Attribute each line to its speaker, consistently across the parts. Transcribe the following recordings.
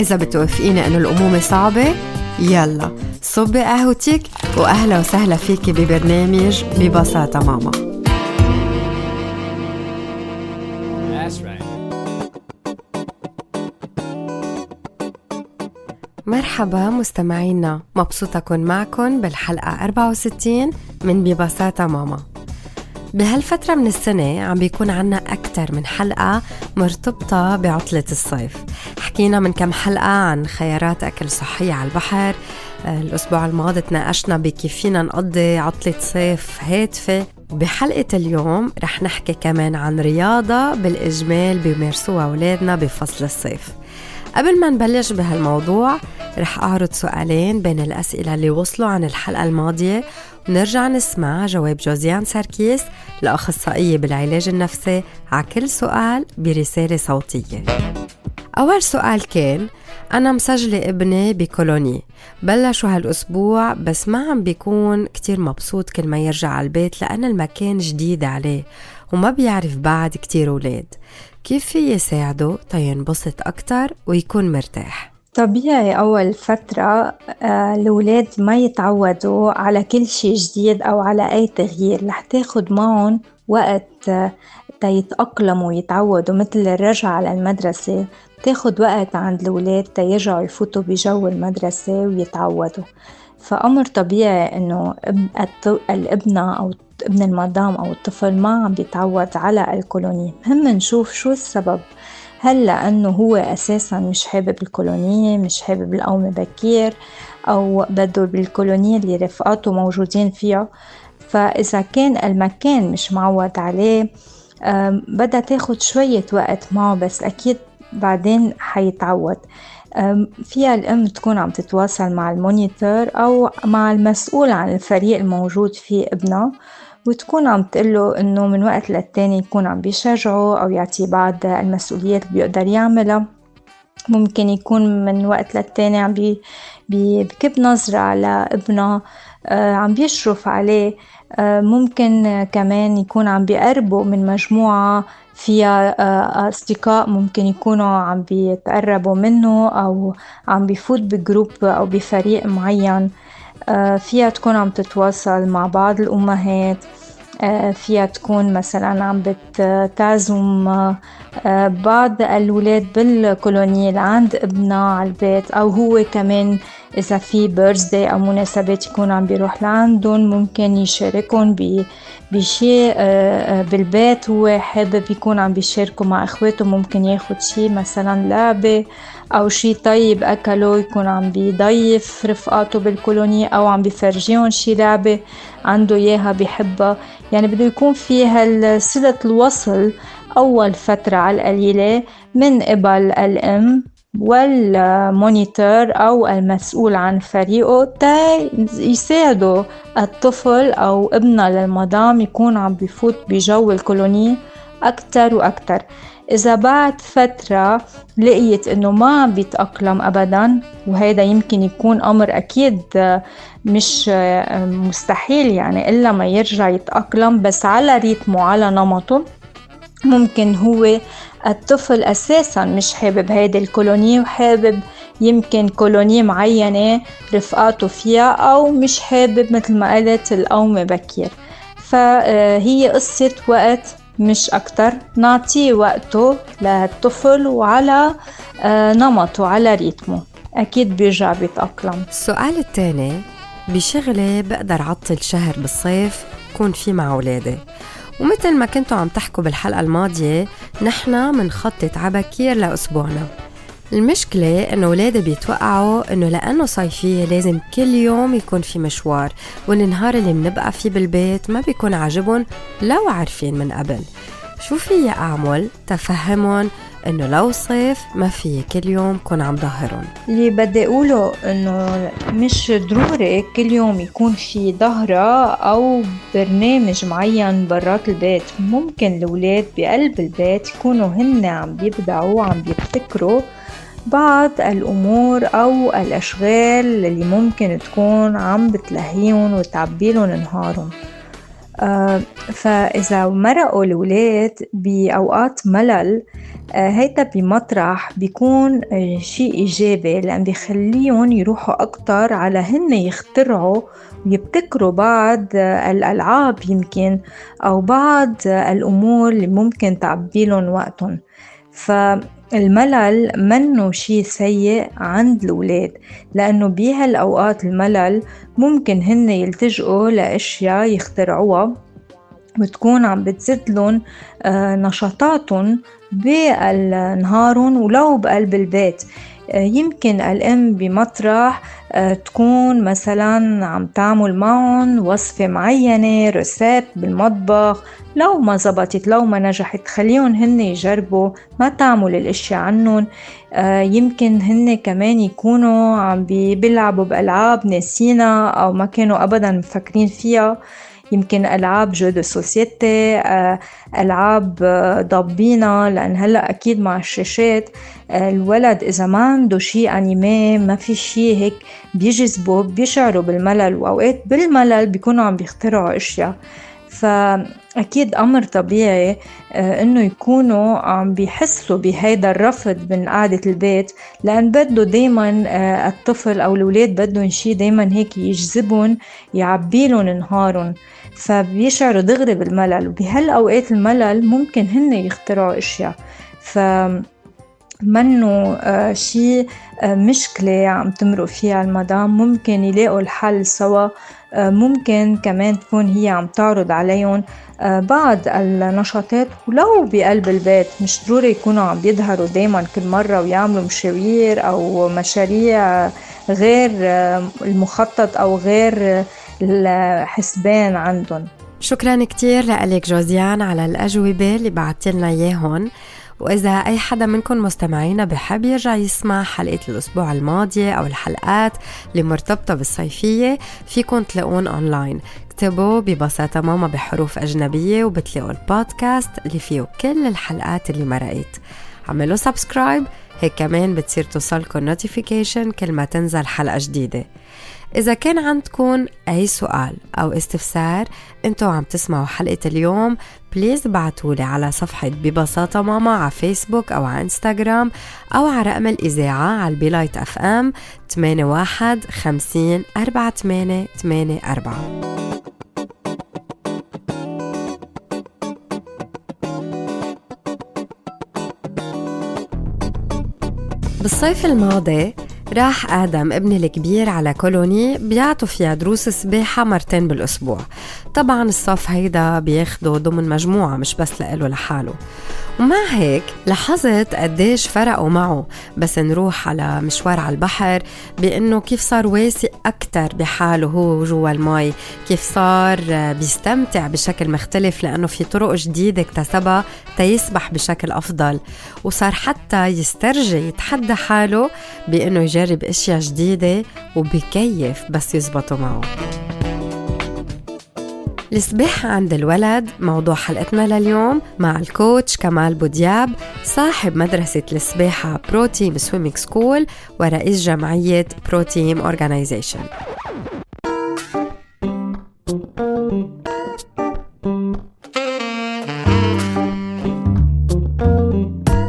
Speaker 1: إذا بتوافقيني إنه الأمومة صعبة يلا صبي قهوتك وأهلا وسهلا فيكي ببرنامج ببساطة ماما. مرحبا مستمعينا مبسوطة أكون معكم بالحلقة 64 من ببساطة ماما. بهالفترة من السنة عم بيكون عنا أكثر من حلقة مرتبطة بعطلة الصيف. حكينا من كم حلقة عن خيارات أكل صحية على البحر. الأسبوع الماضي تناقشنا بكيف فينا نقضي عطلة صيف هادفة. بحلقة اليوم رح نحكي كمان عن رياضة بالإجمال بيمارسوها أولادنا بفصل الصيف. قبل ما نبلش بهالموضوع رح أعرض سؤالين بين الأسئلة اللي وصلوا عن الحلقة الماضية. ونرجع نسمع جواب جوزيان ساركيس الأخصائية بالعلاج النفسي على كل سؤال برسالة صوتية. أول سؤال كان أنا مسجلة ابني بكولوني. بلشوا هالأسبوع بس ما عم بيكون كتير مبسوط كل ما يرجع على البيت لأن المكان جديد عليه وما بيعرف بعد كتير ولاد. كيف في يساعده تينبسط أكتر ويكون مرتاح؟
Speaker 2: طبيعي أول فترة آه، الأولاد ما يتعودوا على كل شي جديد أو على أي تغيير رح تاخد معهم وقت آه، تيتأقلموا ويتعودوا مثل الرجعة على المدرسة تاخد وقت عند الولاد تيرجعوا يفوتوا بجو المدرسة ويتعودوا فأمر طبيعي إنه الإبنة أو ابن المدام أو الطفل ما عم بيتعود على الكولوني مهم نشوف شو السبب. هل لأنه هو أساسا مش حابب الكولونية مش حابب القوم بكير أو بده بالكولونية اللي رفقاته موجودين فيها. فإذا كان المكان مش معود عليه بدها تاخد شوية وقت معه بس أكيد بعدين حيتعود. فيها الأم تكون عم تتواصل مع ال moniteur أو مع المسؤول عن الفريق الموجود فيه ابنها. وتكون عم تقله إنه من وقت للتاني يكون عم بيشجعه أو يعطيه بعض المسؤوليات اللي بيقدر يعملها. ممكن يكون من وقت للتاني عم بي بكب نظرة على ابنه آه، عم بيشرف عليه. آه، ممكن كمان يكون عم بيقربوا من مجموعة فيها آه، أصدقاء ممكن يكونوا عم بيتقربوا منه أو عم بيفوت بجروب أو بفريق معين. فيها تكون عم تتواصل مع بعض الأمهات آه، فيها تكون مثلا عم بتعزم آه، بعض الولاد بالكولونية عند ابنها على البيت أو هو كمان إذا في بيرثدي أو مناسبات يكون عم بيروح لعندهم ممكن يشاركهم بشيء بالبيت هو حابب يكون عم بيشاركوا مع إخواته ممكن ياخد شيء مثلا لعبة أو شي طيب أكله يكون عم بيضيف رفقاته بالكولوني أو عم بيفرجيهم شي لعبة عنده إياها بيحبها. يعني بده يكون في صلة الوصل أول فترة على القليلة من قبل الأم. وال moniteur أو المسؤول عن فريقه تا يساعدوا الطفل أو ابنه للمدام يكون عم بفوت بجو ال colonie أكتر وأكتر. إذا بعد فترة لقيت إنه ما عم بيتأقلم أبدا وهذا يمكن يكون أمر أكيد مش مستحيل يعني إلا ما يرجع يتأقلم بس على rythme ه على نمطه. ممكن هو الطفل أساسا مش حابب هيدي الكولونية وحابب يمكن كولونية معينة رفقاته فيها أو مش حابب مثل ما قلت القومة بكير. فهي قصة وقت مش أكتر. نعطيه وقته للطفل وعلى آه، نمطه على ريتمه. أكيد بيرجع بيتأقلم.
Speaker 1: السؤال الثاني بشغلة بقدر عطل شهر بالصيف؟ كون في مع أولادي. ومثل ما كنتوا عم تحكوا بالحلقة الماضية نحن منخطط عبكير لأسبوعنا. المشكلة إنه ولادي بيتوقعوا إنه لأنه صيفية لازم كل يوم يكون في مشوار والنهار اللي بنبقى فيه بالبيت ما بيكون عاجبهم لو عارفين من قبل. شو في أعمل؟ تفهمهم إنه لو صيف ما في كل يوم كون عم ظهرهم.
Speaker 2: اللي بدي أقوله إنه مش ضروري كل يوم يكون في ظهرة أو برنامج معين برات البيت. ممكن الأولاد بقلب البيت يكونوا هن عم بيبدعوا وعم بيبتكروا بعض الأمور أو الأشغال اللي ممكن تكون عم بتلهيهم وتعبيلهم نهارهم فإذا مرقوا الولاد بأوقات ملل آه، هيدا بمطرح بيكون آه، شيء إيجابي لأن بيخليهم يروحوا أكتر على هن يخترعوا ويبتكروا بعض الألعاب يمكن أو بعض الأمور اللي ممكن تعبيلهم وقتهم. فالملل منه شيء سيء عند الأولاد لأنه بهالأوقات الملل ممكن هن يلتجئوا لأشياء يخترعوها بتكون عم بتزيد لهم آه، نشاطاتهم بالنهارهم ولو بقلب البيت. يمكن الأم بمطرح آه، تكون مثلا عم تعمل معهم وصفة معينة recette بالمطبخ. لو ما زبطت لو ما نجحت خليهم هن يجربوا ما تعمل الأشياء عنهم. يمكن هن كمان يكونوا عم بيلعبوا بألعاب ناسينا أو ما كانوا أبدا مفكرين فيها. يمكن ألعاب jeux de société ألعاب آه، ضبينا لأن هلأ أكيد مع الشاشات آه، الولد إذا ما عنده شيء أنيمي ما في شيء هيك بيجذبه بيشعروا بالملل وأوقات بالملل بيكونوا عم بيخترعوا أشياء. فأكيد أمر طبيعي آه، إنه يكونوا عم بيحسوا بهيدا الرفض من قعدة البيت لأن بده دايما الطفل أو الولاد بدهم شي دايما هيك يجذبهم يعبيلهم نهارهم. فبيشعروا دغري بالملل وبهالأوقات الملل ممكن هن يخترعوا أشياء. ف منه آه شيء آه مشكلة عم تمرق فيها المدام ممكن يلاقوا الحل سوا. آه ممكن كمان تكون هي عم تعرض عليهم. آه، بعض النشاطات ولو بقلب البيت مش ضروري يكونوا عم بيظهروا دايما كل مرة ويعملوا مشاوير أو مشاريع غير آه، المخطط أو غير الحسبان عندهم.
Speaker 1: شكرا كتير لك جوزيان على الأجوبة اللي بعتلنا إياهم وإذا أي حدا منكم مستمعينا بحب يرجع يسمع حلقة الأسبوع الماضية أو الحلقات اللي مرتبطة بالصيفية فيكم تلاقون أونلاين. اكتبوا ببساطة ماما بحروف أجنبية وبتلاقوا البودكاست اللي فيه كل الحلقات اللي مرقت عملوا subscribe هيك كمان بتصير توصلكم notification كل ما تنزل حلقة جديدة. إذا كان عندكم أي سؤال أو استفسار أنتوا عم تسمعوا حلقة اليوم please بعتولي على صفحة ببساطة ماما على فيسبوك أو على إنستغرام أو على رقم الإذاعة على البيلايت أف أم 81 50 48 84 بالصيف الماضي راح آدم ابني الكبير على كولوني بيعطوا فيها دروس سباحة مرتين بالأسبوع. طبعا الصف هيدا بياخده ضمن مجموعة مش بس لإله لحاله. ومع هيك لاحظت قديش فرقوا معه. بس نروح على مشوار على البحر بأنه كيف صار واثق أكتر بحاله هو جوا المي. كيف صار بيستمتع بشكل مختلف لأنه في طرق جديدة اكتسبها تيسبح بشكل أفضل. وصار حتى يسترجي يتحدى حاله بأنه يجرب أشياء جديدة وبكيف بس يزبطوا معه. السباحة عند الولد موضوع حلقتنا لليوم مع ال coach كمال بودياب صاحب مدرسة السباحة Pro Team Swimming School ورئيس جمعية Pro Team Organization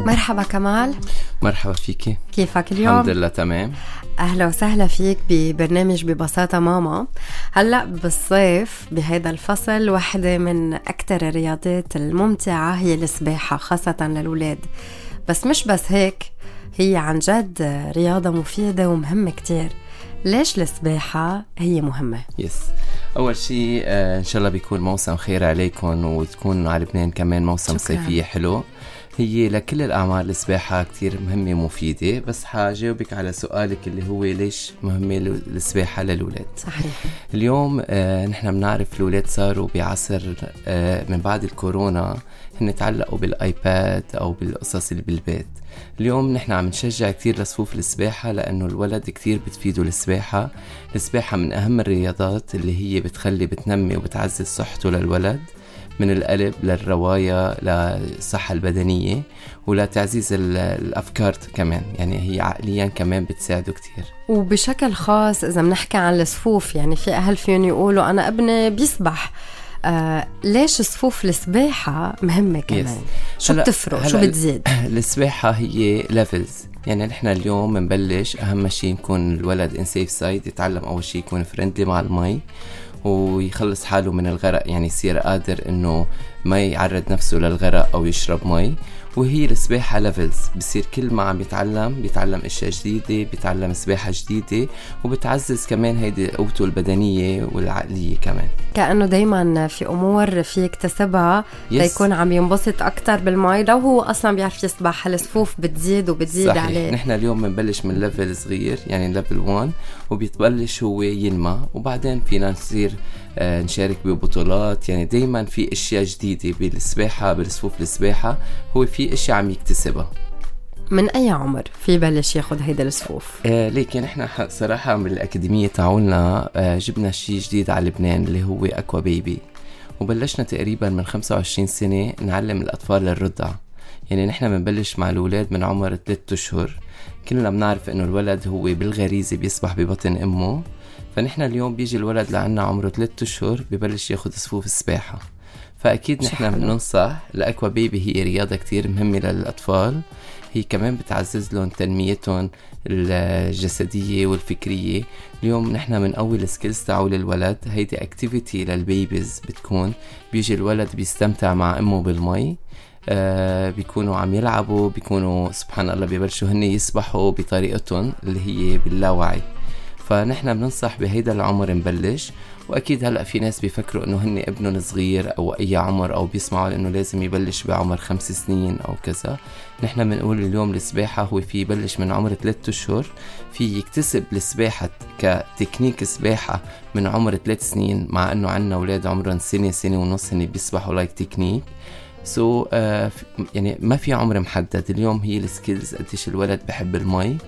Speaker 1: مرحبا كمال.
Speaker 3: مرحبا فيكي.
Speaker 1: كيفك اليوم؟
Speaker 3: الحمد لله تمام.
Speaker 1: أهلا وسهلا فيك ببرنامج ببساطة ماما. هلأ بالصيف بهيدا الفصل واحدة من أكثر الرياضات الممتعة هي السباحة خاصة للولاد. بس مش بس هيك هي عن جد رياضة مفيدة ومهمة كتير. ليش السباحة هي مهمة؟
Speaker 3: يس أول شيء آه إن شاء الله بيكون موسم خير عليكم وتكون على لبنان كمان موسم شكرا. صيفية حلو. هي لكل الأعمار السباحة كتير مهمة ومفيدة بس حجاوبك على سؤالك اللي هو ليش مهمة السباحة للأولاد
Speaker 1: صحيح.
Speaker 3: اليوم آه نحن بنعرف الأولاد صاروا بعصر آه من بعد الكورونا هن تعلقوا بالآيباد أو بالقصص اللي بالبيت. اليوم نحن عم نشجع كثير لصفوف السباحة لأنه الولد كثير بتفيده السباحة. السباحة من أهم الرياضات اللي هي بتخلي بتنمي وبتعزز صحته للولد. من القلب للريايا للصحة البدنية ولتعزيز الأفكار كمان يعني هي عقليا كمان بتساعده كتير
Speaker 1: وبشكل خاص إذا بنحكي عن الصفوف يعني في أهل فيهم يقولوا أنا ابني بيسبح آه ليش صفوف السباحة مهمة كمان؟ yes. شو بتفرق؟ شو بتزيد؟
Speaker 3: السباحة هي levels يعني نحن اليوم بنبلش أهم شيء نكون الولد on safe side يتعلم أول شيء يكون friendly مع المي ويخلص حاله من الغرق يعني يصير قادر إنه ما يعرض نفسه للغرق أو يشرب مي. وهي السباحة levels بصير كل ما عم يتعلم بيتعلم أشياء جديدة بيتعلم سباحة جديدة وبتعزز كمان هيدي قوته البدنية والعقلية كمان.
Speaker 1: كأنه دايما في أمور في يكتسبها ليكون عم ينبسط أكثر بالمي لو هو أصلا بيعرف يسبح الصفوف بتزيد وبتزيد صحيح. عليه؟
Speaker 3: نحن اليوم بنبلش من level صغير يعني level 1 وبيتبلش هو ينمى وبعدين فينا نصير نشارك ببطولات. يعني دايما في أشياء جديدة بالسباحة بالصفوف السباحة. هو في أشياء عم يكتسبها.
Speaker 1: من أي عمر في بلش ياخذ هيدا الصفوف؟
Speaker 3: آه يعني إحنا صراحة من الأكاديمية تاعولنا آه جبنا شيء جديد على لبنان اللي هو أكوا بيبي. وبلشنا تقريبا من 25 سنة نعلم الأطفال الرضع. يعني نحن بنبلش مع الأولاد من عمر 3 أشهر. كلنا بنعرف إنه الولد هو بالغريزة بيسبح ببطن أمه. فنحن اليوم بيجي الولد لعنا عمره ثلاثة أشهر ببلش ياخذ صفوف السباحة. فأكيد نحن بننصح ال aqua baby هي رياضة كتير مهمة للأطفال. هي كمان بتعزز لهم تنميتهم الجسدية والفكرية. اليوم نحن من أول skills تاعو للولد. هيدي activity لل babies بتكون. بيجي الولد بيستمتع مع أمه بالمي. آه بيكونوا عم يلعبوا بيكونوا سبحان الله ببلشوا هن يسبحوا بطريقتهم اللي هي باللاوعي. فنحن بننصح بهيدا العمر نبلش. وأكيد هلأ في ناس بيفكروا إنه هن ابنهم صغير أو أي عمر أو بيسمعوا إنه لازم يبلش بعمر خمس سنين أو كذا. نحن بنقول اليوم السباحة هو في يبلش من عمر ثلاثة أشهر. في يكتسب السباحة كتكنيك سباحة من عمر ثلاث سنين مع إنه عنا أولاد عمرهم سنة سنة ونص هن بيسبحوا like technique so, uh, يعني ما في عمر محدد. اليوم هي ال skills قديش الولد بحب المي.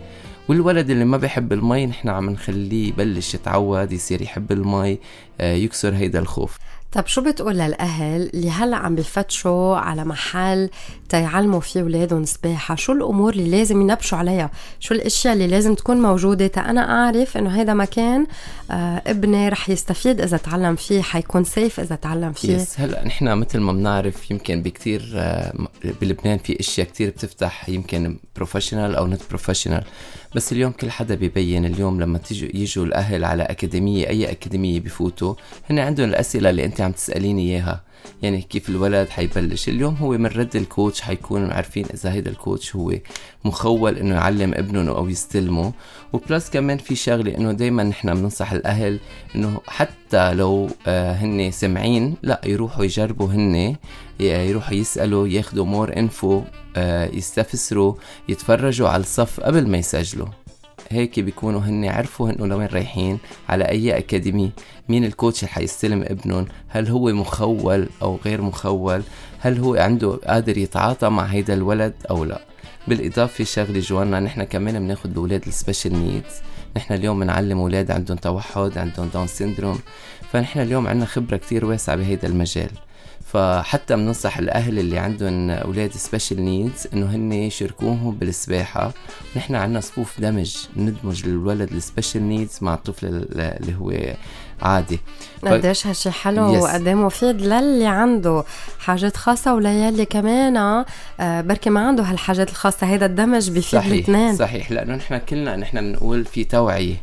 Speaker 3: والولد اللي ما بحب المي نحن عم نخليه يبلش يتعود يصير يحب المي آه، يكسر هيدا الخوف.
Speaker 1: طب شو بتقول للأهل اللي هلأ عم بفتشوا على محل تيعلموا فيه أولادهم سباحة شو الأمور اللي لازم ينبشوا عليها؟ شو الأشياء اللي لازم تكون موجودة؟ تا أنا أعرف إنه هذا مكان آه ابني رح يستفيد إذا تعلم فيه حيكون safe إذا تعلم فيه.
Speaker 3: yes هلأ نحن مثل ما بنعرف يمكن بكتير آه بلبنان في أشياء كتير بتفتح يمكن professional أو not professional بس اليوم كل حدا بيبين اليوم لما تيجوا يجوا الأهل على أكاديمية أي أكاديمية بفوتوا هن عندهم الأسئلة اللي أنت عم تسأليني إياها. يعني كيف الولد حيبلش. اليوم هو من رد ال coach حيكون عارفين إذا هيدا ال coach هو مخول إنه يعلم ابنه أو يستلمه. و plus كمان في شغلة إنه دائما نحن بننصح الأهل إنه حتى لو آه هن سمعين لا يروحوا يجربوا هن يروحوا يسألوا ياخذوا more info يستفسروا يتفرجوا على الصف قبل ما يسجلوا. هيك بيكونوا هن عرفوا انه لوين رايحين على أي academy مين ال coach اللي حيستلم ابنهم هل هو مخول أو غير مخول هل هو عنده قادر يتعاطى مع هيدا الولد أو لا. بالإضافة في شغلة جوانا نحن كمان بناخذ الاولاد ال special needs نحن اليوم بنعلم أولاد عندهم توحد عندهم Down syndrome فنحن اليوم عندنا خبرة كتير واسعة بهيدا المجال. فحتى بننصح الأهل اللي عندهم أولاد special needs إنه هن يشاركوهم بالسباحة. نحن عندنا صفوف دمج ندمج الولد ال special needs مع الطفل اللي هو عادي.
Speaker 1: قديش هالشي حلو وقد مفيد للي عنده حاجات خاصة وللي كمان آه بركي ما عنده هالحاجات الخاصة هيدا الدمج بيفيد الاثنين.
Speaker 3: صحيح. لأنه نحن كلنا نحن بنقول في توعية.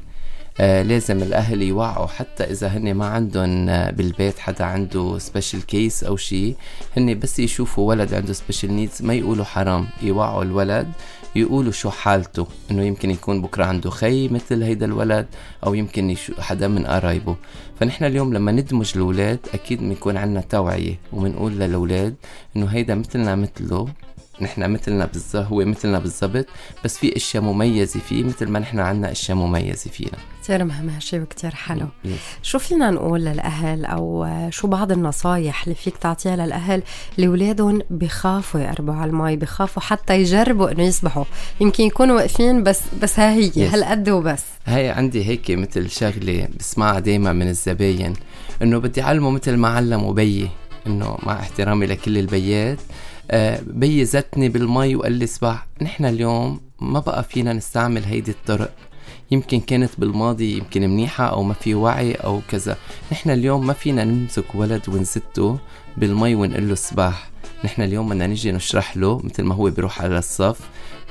Speaker 3: آه لازم الأهل يوعوا حتى إذا هن ما عندهم آه بالبيت حدا عنده special case أو شيء هن بس يشوفوا ولد عنده special needs ما يقولوا حرام يوعوا الولد يقولوا شو حالته إنه يمكن يكون بكرة عنده خي مثل هيدا الولد أو يمكن حدا من قرايبه. فنحن اليوم لما ندمج الأولاد أكيد بنكون عندنا توعية وبنقول للأولاد إنه هيدا مثلنا مثله. نحن مثلنا بالظبط هو مثلنا بالضبط بس في أشياء مميزة فيه مثل ما نحن عنا أشياء مميزة فينا.
Speaker 1: كثير مهم هالشيء وكثير حلو. شو فينا نقول للأهل أو شو بعض النصايح اللي فيك تعطيها للأهل اللي اولادهم بخافوا يقربوا على المي بخافوا حتى يجربوا إنه يسبحوا؟ يمكن يكونوا واقفين بس بس ها هي هالقد وبس.
Speaker 3: هي عندي هيك مثل شغلة بسمعها دائما من الزباين إنه بدي أعلمه مثل ما علموا بيي. إنه مع احترامي لكل البيات. آه بيي زتني بالمي وقال لي اسبح نحن اليوم ما بقى فينا نستعمل هيدي الطرق. يمكن كانت بالماضي يمكن منيحة أو ما في وعي أو كذا. نحن اليوم ما فينا نمسك ولد ونزته بالمي ونقول له سباح نحن اليوم بدنا نجي نشرح له مثل ما هو بيروح على الصف.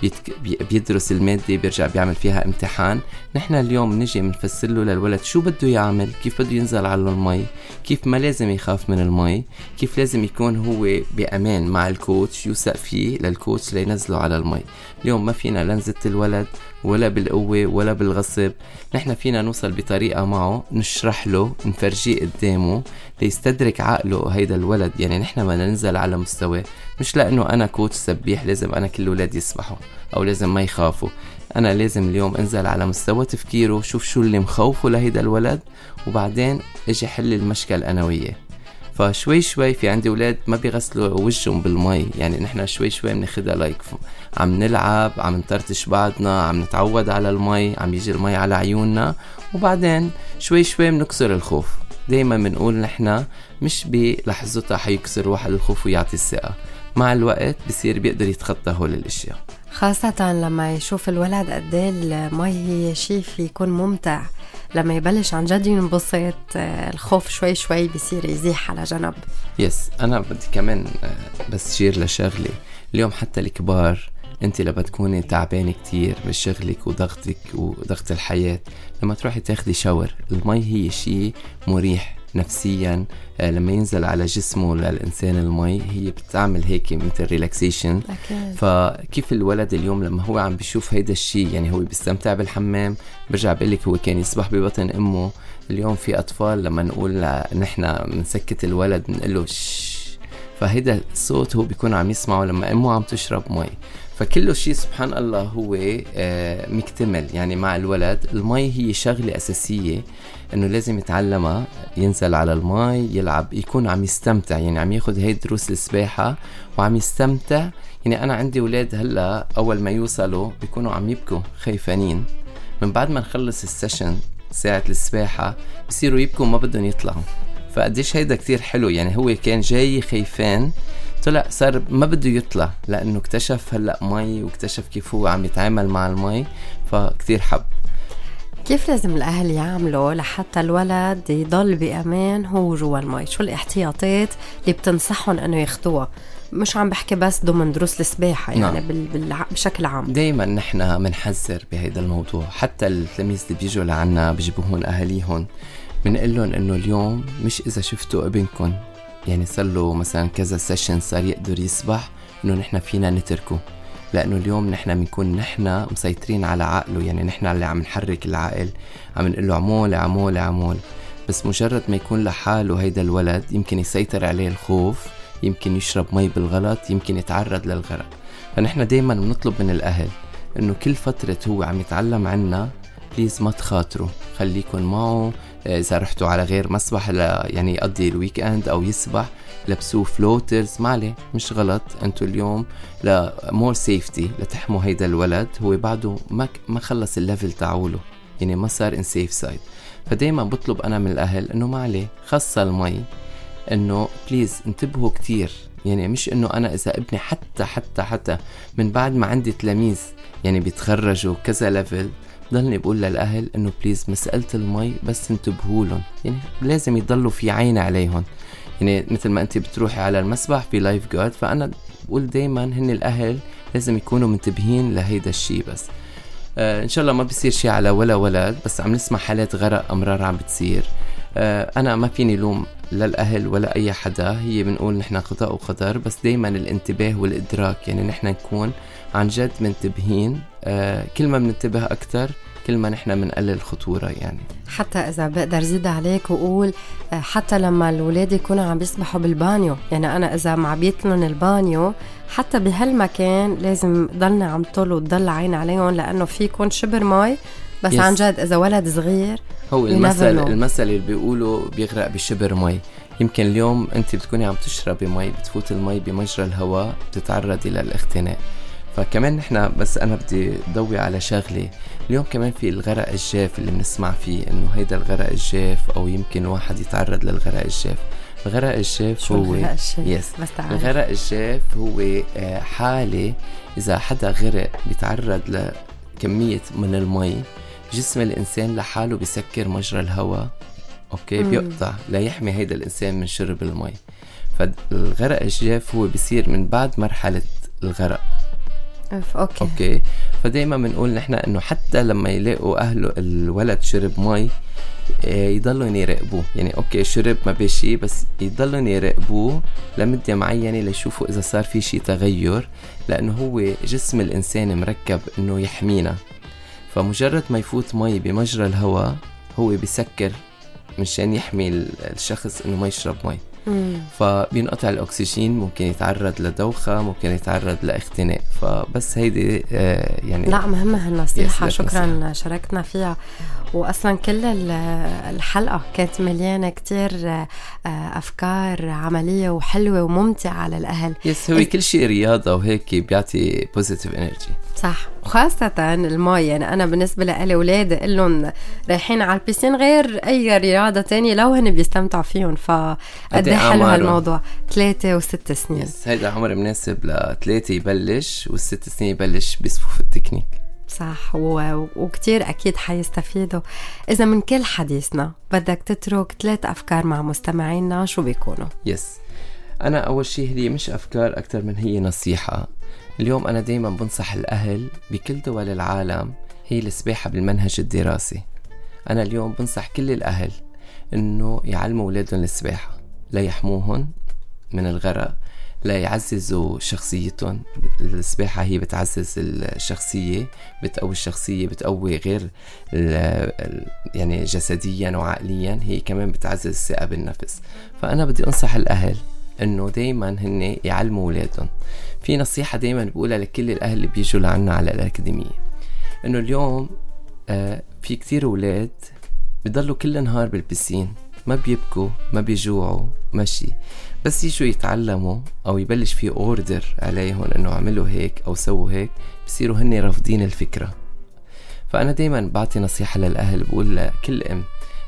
Speaker 3: بيتك... بيدرس المادة بيرجع بيعمل فيها امتحان. نحن اليوم نجي بنفسر له للولد شو بده يعمل كيف بده ينزل على المي كيف ما لازم يخاف من المي كيف لازم يكون هو بأمان مع الكوتش يوثق فيه للكوتش لينزله على المي. اليوم ما فينا لا الولد ولا بالقوة ولا بالغصب. نحن فينا نوصل بطريقة معه نشرح له نفرجيه قدامه ليستدرك عقله هيدا الولد يعني نحن بدنا ننزل على مستواه مش لأنه أنا كوتش سبيح لازم أنا كل الولاد يسبحوا أو لازم ما يخافوا. أنا لازم اليوم أنزل على مستوى تفكيره شوف شو اللي مخوفه لهيدا الولد وبعدين أجي حل المشكلة أنا وياه فشوي شوي في عندي أولاد ما بيغسلوا وجههم بالمي. يعني نحن شوي شوي بناخدها لايك عم نلعب عم نطرطش بعضنا عم نتعود على المي عم يجي المي على عيوننا. وبعدين شوي شوي بنكسر الخوف. دايما بنقول نحن مش بلحظتها حيكسر واحد الخوف ويعطي الثقة. مع الوقت بصير بيقدر يتخطى هول الأشياء.
Speaker 1: خاصة لما يشوف الولد قد إيه المي هي شيء يكون ممتع. لما يبلش عن جد ينبسط آه، الخوف شوي شوي بصير يزيح على جنب.
Speaker 3: yes أنا بدي كمان آه، بس share لشغله اليوم حتى الكبار أنت لما تكوني تعبانة كتير بشغلك وضغطك وضغط الحياة لما تروحي تاخدي shower المي هي شيء مريح. نفسيا آه، لما ينزل على جسمه للإنسان المي هي بتعمل هيك مثل relaxation فكيف الولد اليوم لما هو عم بيشوف هيدا الشيء يعني هو بيستمتع بالحمام برجع بقول لك هو كان يسبح ببطن أمه. اليوم في أطفال لما نقول نحن بنسكت الولد بنقول له فهيدا الصوت هو بيكون عم يسمعه لما أمه عم تشرب مي. فكل شيء سبحان الله هو آه، مكتمل. يعني مع الولد المي هي شغلة أساسية إنه لازم يتعلمها. ينزل على المي يلعب يكون عم يستمتع. يعني عم ياخذ هي دروس السباحة وعم يستمتع. يعني أنا عندي أولاد هلأ أول ما يوصلوا بيكونوا عم يبكوا خايفانين. من بعد ما نخلص ال session ساعة السباحة بصيروا يبكوا ما بدهم يطلعوا. فقديش هيدا كتير حلو. يعني هو كان جاي خايفان طلع صار ما بده يطلع لأنه اكتشف هلأ مي واكتشف كيف هو عم يتعامل مع المي فكتير حب.
Speaker 1: كيف لازم الأهل يعملوا لحتى الولد يضل بأمان هو جوا المي؟ شو الاحتياطات اللي بتنصحهم أنه ياخدوها؟ مش عم بحكي بس ضمن دروس السباحة يعني نعم. بشكل عام.
Speaker 3: دايما نحن بنحذر بهذا الموضوع. حتى التلاميذ اللي بيجوا لعنا بيجيبوهن أهاليهم بنقول لهم إنه اليوم مش إذا شفتوا ابنكم يعني صار له مثلا كذا سيشن صار يقدر يسبح إنه نحن فينا نتركه. لأنه اليوم نحن بنكون نحن مسيطرين على عقله يعني نحن اللي عم نحرك العقل عم نقول له عمول عمول عمول. بس مجرد ما يكون لحاله هيدا الولد يمكن يسيطر عليه الخوف يمكن يشرب مي بالغلط يمكن يتعرض للغرق. فنحن دايما بنطلب من الأهل إنه كل فترة هو عم يتعلم عنا please ما تخاطروا خليكن معه إذا رحتوا على غير مسبح يعني يقضي ال weekend أو يسبح لبسوه floaters ما عليه مش غلط. أنتوا اليوم ل more safety لتحموا هيدا الولد. هو بعده ما ما خلص ال level تاعوله يعني ما صار on safe side فدايما بطلب أنا من الأهل إنه ما عليه خاصة المي إنه please انتبهوا كتير. يعني مش إنه أنا إذا ابني حتى حتى حتى من بعد ما عندي تلاميذ يعني بيتخرجوا كذا level ضلني بقول للأهل إنه please مسألة المي بس انتبهوا لهم. يعني لازم يضلوا في عين عليهم. يعني مثل ما أنت بتروحي على المسبح في لايف جارد فأنا بقول دايما هن الأهل لازم يكونوا منتبهين لهيدا الشيء بس. آه إن شاء الله ما بيصير شيء على ولا ولد بس عم نسمع حالات غرق أمرار عم بتصير. آه أنا ما فيني لوم للأهل ولا أي حدا هي بنقول نحن قضاء وقدر بس دايما الانتباه والإدراك يعني نحن نكون عن جد منتبهين كل ما بننتبه أكثر كل ما نحن بنقلل الخطورة يعني.
Speaker 1: حتى إذا بقدر زيد عليك وقول آه، حتى لما الولاد يكونوا عم بيسبحوا بالبانيو. يعني أنا إذا معبيت لهم البانيو حتى بهالمكان لازم ضلنا عم طل وتضل عين عليهم لأنه في يكون شبر مي بس yes. عن جد إذا ولد صغير
Speaker 3: هو المثل المثل اللي بيقولوا بيغرق بشبر مي يمكن اليوم أنت بتكوني عم تشربي مي بتفوت المي بمجرى الهواء بتتعرضي للاختناق. فكمان نحن بس أنا بدي ضوي على شغلة. اليوم كمان في الغرق الجاف اللي بنسمع فيه إنه هيدا الغرق الجاف أو يمكن واحد يتعرض للغرق الجاف. الغرق الجاف هو
Speaker 1: الغرق الجاف؟
Speaker 3: yes بس الغرق الجاف هو آه، حالة إذا حدا غرق بيتعرض لكمية من المي. جسم الإنسان لحاله بيسكر مجرى الهواء. okay؟ بيقطع ليحمي هيدا الإنسان من شرب المي. فالغرق الجاف هو بيصير من بعد مرحلة الغرق.
Speaker 1: okay.
Speaker 3: okay. فدائما بنقول نحن إنه حتى لما يلاقوا أهله الولد شرب مي آه، يضلوا يراقبوه. يعني okay شرب ما بشي بس يضلوا يراقبوه لمدة معينة ليشوفوا إذا صار في شي تغير لأنه هو جسم الإنسان مركب إنه يحمينا. فمجرد ما يفوت مي بمجرى الهواء هو بيسكر مشان يحمي الشخص إنه ما يشرب مي. فبينقطع الأكسجين ممكن يتعرض لدوخة ممكن يتعرض لاختناق. فبس هيدي آه، يعني
Speaker 1: لا مهمة هالنصيحة. شكرا نصيحة. شاركنا فيها. واصلا كل الحلقة كانت مليانة كتير آه، أفكار عملية وحلوة وممتعة للاهل
Speaker 3: yes هو كل شيء رياضة وهيك بيعطي positive energy
Speaker 1: صح. وخاصة المي يعني أنا بالنسبة لإلي أولادي لهم رايحين على ال piscine غير أي رياضة تانية لو هن بيستمتعوا فيهم. فقد إيه حلو هالموضوع. ثلاثة وست سنين.
Speaker 3: yes هيدا عمر مناسب لثلاثة يبلش والست سنين يبلش بصفوف التكنيك.
Speaker 1: صح. وكتير أكيد حيستفيدوا. إذا من كل حديثنا بدك تترك ثلاث أفكار مع مستمعينا شو بيكونوا؟
Speaker 3: yes. أنا أول شيء هي مش أفكار أكثر من هي نصيحة. اليوم أنا دايما بنصح الأهل بكل دول العالم هي السباحة بالمنهج الدراسي. أنا اليوم بنصح كل الأهل إنه يعلموا أولادهم السباحة. ليحموهم من الغرق. ليعززوا شخصيتهم السباحة هي بتعزز الشخصية بتقوي الشخصية بتقوي غير يعني جسديا وعقليا هي كمان بتعزز الثقة بالنفس. فأنا بدي أنصح الأهل إنه دايما هن يعلموا أولادهم. في نصيحة دايما بقولها لكل الأهل اللي بيجوا لعنا على الأكاديمية. إنه اليوم آه في كتير أولاد بضلوا كل نهار بال piscine ما بيبكوا ما بيجوعوا ماشي. بس يجوا يتعلموا أو يبلش في order عليهم إنه اعملوا هيك أو سووا هيك بصيروا هن رافضين الفكرة. فأنا دايما بعطي نصيحة للأهل بقول لكل أم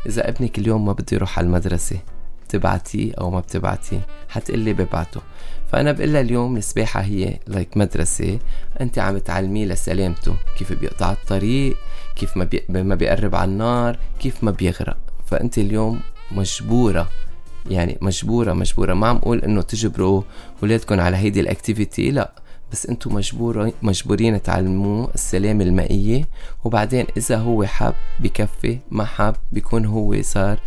Speaker 3: إذا ابنك اليوم ما بده يروح على المدرسة بتبعتيه أو ما بتبعتيه حتقلي ببعته. فأنا بقول اليوم السباحة هي like مدرسة أنت عم تعلميه لسلامته كيف بيقطع الطريق كيف ما, بي... ما بيقرب على النار كيف ما بيغرق. فأنت اليوم مجبورة يعني مجبورة مجبورة. ما عم أقول إنه تجبروا ولادكم على هيدي الأكتيفيتي لا. بس أنتم مجبورين مجبورين تعلموه السلامة المائية. وبعدين إذا هو حب بكفي ما حب بيكون هو صار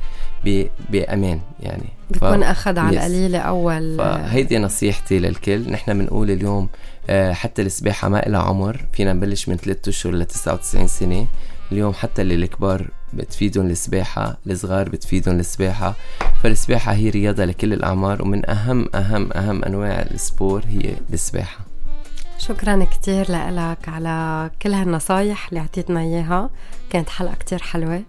Speaker 3: بأمان يعني.
Speaker 1: بيكون ف... أخذ على القليلة أول.
Speaker 3: فهيدي نصيحتي للكل. نحن بنقول اليوم آه، حتى السباحة ما لها عمر. فينا نبلش من 3 أشهر ل 99 سنة. اليوم حتى اللي الكبار بتفيدهم السباحة الصغار بتفيدهم السباحة. فالسباحة هي رياضة لكل الأعمار ومن أهم أهم أهم أنواع ال sport هي السباحة.
Speaker 1: شكرا كتير لك على كل هالنصايح اللي أعطيتنا إياها. كانت حلقة كتير حلوة.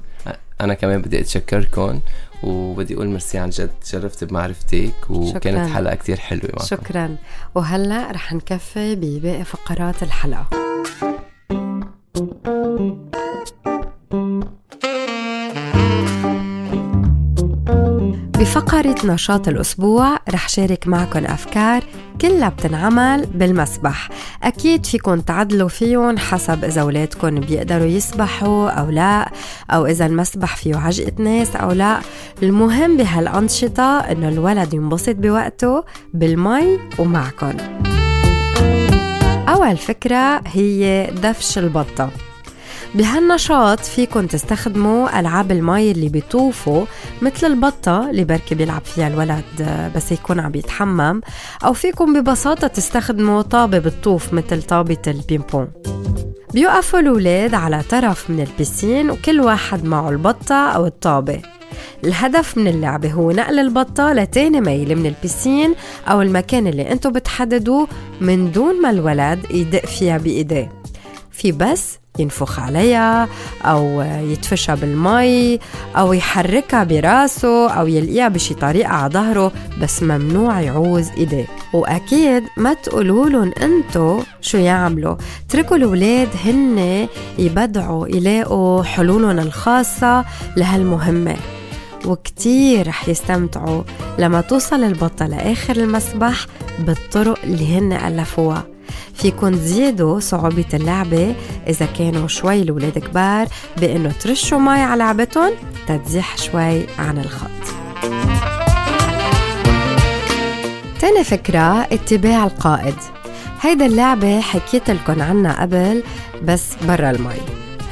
Speaker 3: أنا كمان بدي اتشكركم وبدي أقول ميرسي عن جد تشرفت بمعرفتك وكانت شكراً. حلقة كتير حلوة معكم.
Speaker 1: شكرا. وهلأ رح نكفي بباقي فقرات الحلقة. بفقرة نشاط الأسبوع رح شارك معكم أفكار كلها بتنعمل بالمسبح. أكيد فيكن تعدلوا فيهم حسب إذا أولادكم بيقدروا يسبحوا أو لا أو إذا المسبح فيه عجقة ناس أو لا. المهم بهالأنشطة إنه الولد ينبسط بوقته بالمي ومعكم أول فكرة هي دفش البطة. بهالنشاط فيكن تستخدموا ألعاب المي اللي بيطوفوا مثل البطة اللي بركي بيلعب فيها الولد بس يكون عم يتحمم أو فيكم ببساطة تستخدموا طابة بالطوف مثل طابة البينبون بيوقفوا الولاد على طرف من البسين وكل واحد معه البطة أو الطابة. الهدف من اللعبة هو نقل البطة لتاني ميلة من البسين أو المكان اللي انتو بتحددوه من دون ما الولد يدق فيها بإيديه. في بس ينفخ عليها أو يتفشها بالمي أو يحركها براسه أو يلقيها بشي طريقة على ظهره بس ممنوع يعوز إيديه. وأكيد ما تقولوا لهم أنتو شو يعملوا. اتركوا الأولاد هن يبدعوا يلاقوا حلولهم الخاصة لهالمهمة. وكتير رح يستمتعوا لما توصل البطة لآخر المسبح بالطرق اللي هن ألفوها. فيكن تزيدوا صعوبة اللعبة. إذا كانوا شوي الولاد كبار بإنه ترشوا مي على لعبتهم تتزيح شوي عن الخط. تاني فكرة اتباع القائد. هيدا اللعبة حكيت لكم عنها قبل بس برا المي.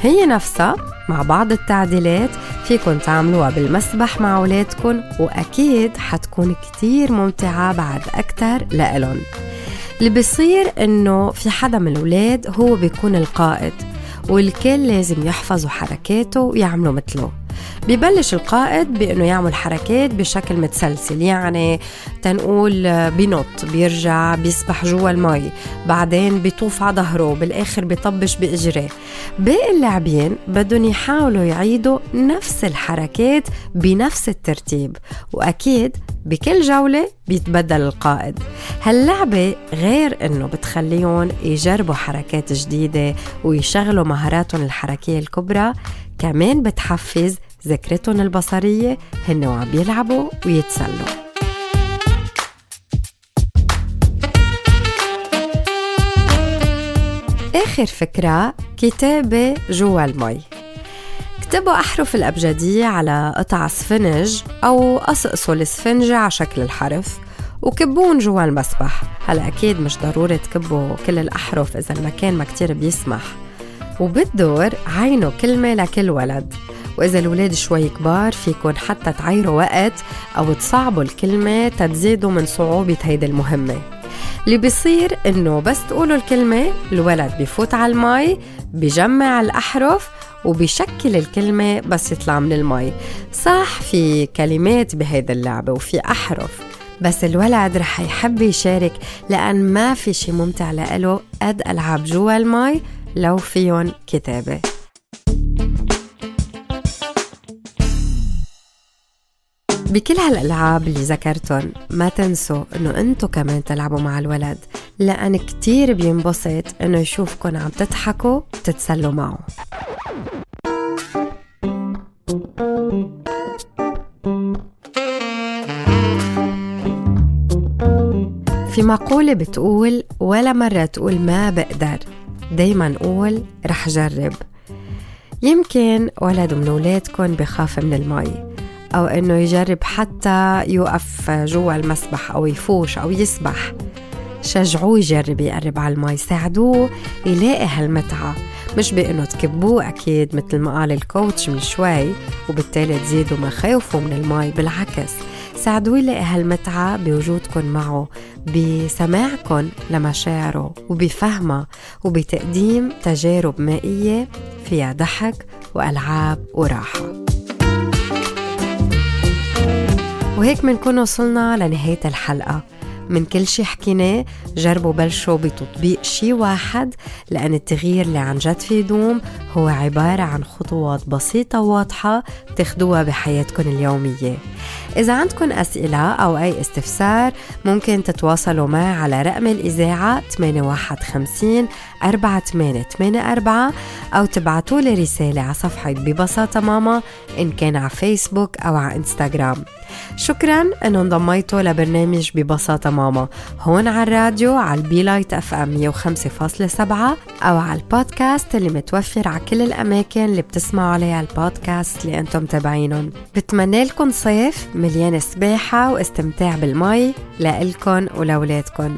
Speaker 1: هي نفسها مع بعض التعديلات فيكن تعملوها بالمسبح مع أولادكم وأكيد حتكون كتير ممتعة بعد أكتر لإلن. اللي بيصير إنه في حدا من الأولاد هو بيكون القائد والكل لازم يحفظوا حركاته ويعملوا مثله. ببلش القائد بأنه يعمل حركات بشكل متسلسل يعني تنقول بينط بيرجع بيسبح جوا المي بعدين بيطوف على ظهره بالآخر بيطبش باجريه باقي اللاعبين بدهم يحاولوا يعيدوا نفس الحركات بنفس الترتيب وأكيد بكل جولة بيتبدل القائد. هاللعبة غير إنه بتخليهم يجربوا حركات جديدة ويشغلوا مهاراتهم الحركية الكبرى كمان بتحفز ذاكرتهم البصرية هن وعم بيلعبوا ويتسلوا. آخر فكرة كتابة جوا المي. اكتبوا أحرف الأبجدية على قطع سفنج أو قصقصوا السفنجة على شكل الحرف وكبون جوا المسبح هلا أكيد مش ضروري تكبوا كل الأحرف إذا المكان ما كتير بيسمح. وبالدور عينوا كلمة لكل ولد. وإذا الولاد شوي كبار فيكن حتى تعيروا وقت أو تصعبوا الكلمة تتزيدوا من صعوبة هيدي المهمة. اللي بيصير إنه بس تقولوا الكلمة الولد بفوت على المي بجمع الأحرف وبيشكل الكلمة بس يطلع من المي. صح في كلمات بهيدا اللعبة وفي أحرف بس الولد رح يحب يشارك لأن ما في شي ممتع لإله قد ألعاب جوا المي لو فيهم كتابة. بكل هالألعاب اللي ذكرتن ما تنسوا إنه أنتو كمان تلعبوا مع الولد لأن كتير بينبسط إنه يشوفكن عم تضحكوا وتتسلوا معه. في مقولة بتقول ولا مرة تقول ما بقدر دايما قول رح جرب. يمكن ولد من ولادكن بخاف من المي. أو إنه يجرب حتى يوقف جوا المسبح أو يفوش أو يسبح. شجعوه يجرب يقرب على المي ساعدوه يلاقي هالمتعة. مش بإنه تكبوه أكيد مثل ما قال الكوتش من شوي وبالتالي تزيدوا مخاوفه من المي. بالعكس ساعدوه يلاقي هالمتعة بوجودكم معه بسماعكم لمشاعره وبفهمها وبتقديم تجارب مائية فيها ضحك وألعاب وراحة. وهيك منكون وصلنا لنهاية الحلقة. من كل شي حكيناه جربوا بلشوا بتطبيق شي واحد لأن التغيير اللي عن جد في يدوم هو عبارة عن خطوات بسيطة وواضحة تاخدوها بحياتكم اليومية. إذا عندكم أسئلة أو أي استفسار ممكن تتواصلوا معي على رقم الإذاعة 851 4884 أو تبعتوا لي رسالة على صفحة ببساطة ماما إن كان على فيسبوك أو على إنستغرام شكرا انه انضميتوا لبرنامج ببساطة ماما. هون على الراديو على ال Be Light FM 105.7 أو على البودكاست اللي متوفر على كل الأماكن اللي بتسمعوا عليها البودكاست اللي أنتم متابعينهم. بتمنى لكم صيف مليان سباحة واستمتاع بالمي لإلكن ولولادكن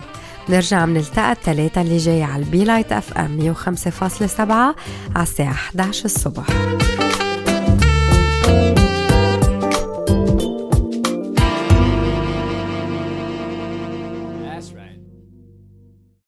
Speaker 1: نرجع منلتقى الثلاثة اللي جاي على ال Be Light FM 105.7 على الساعة 11 الصبح.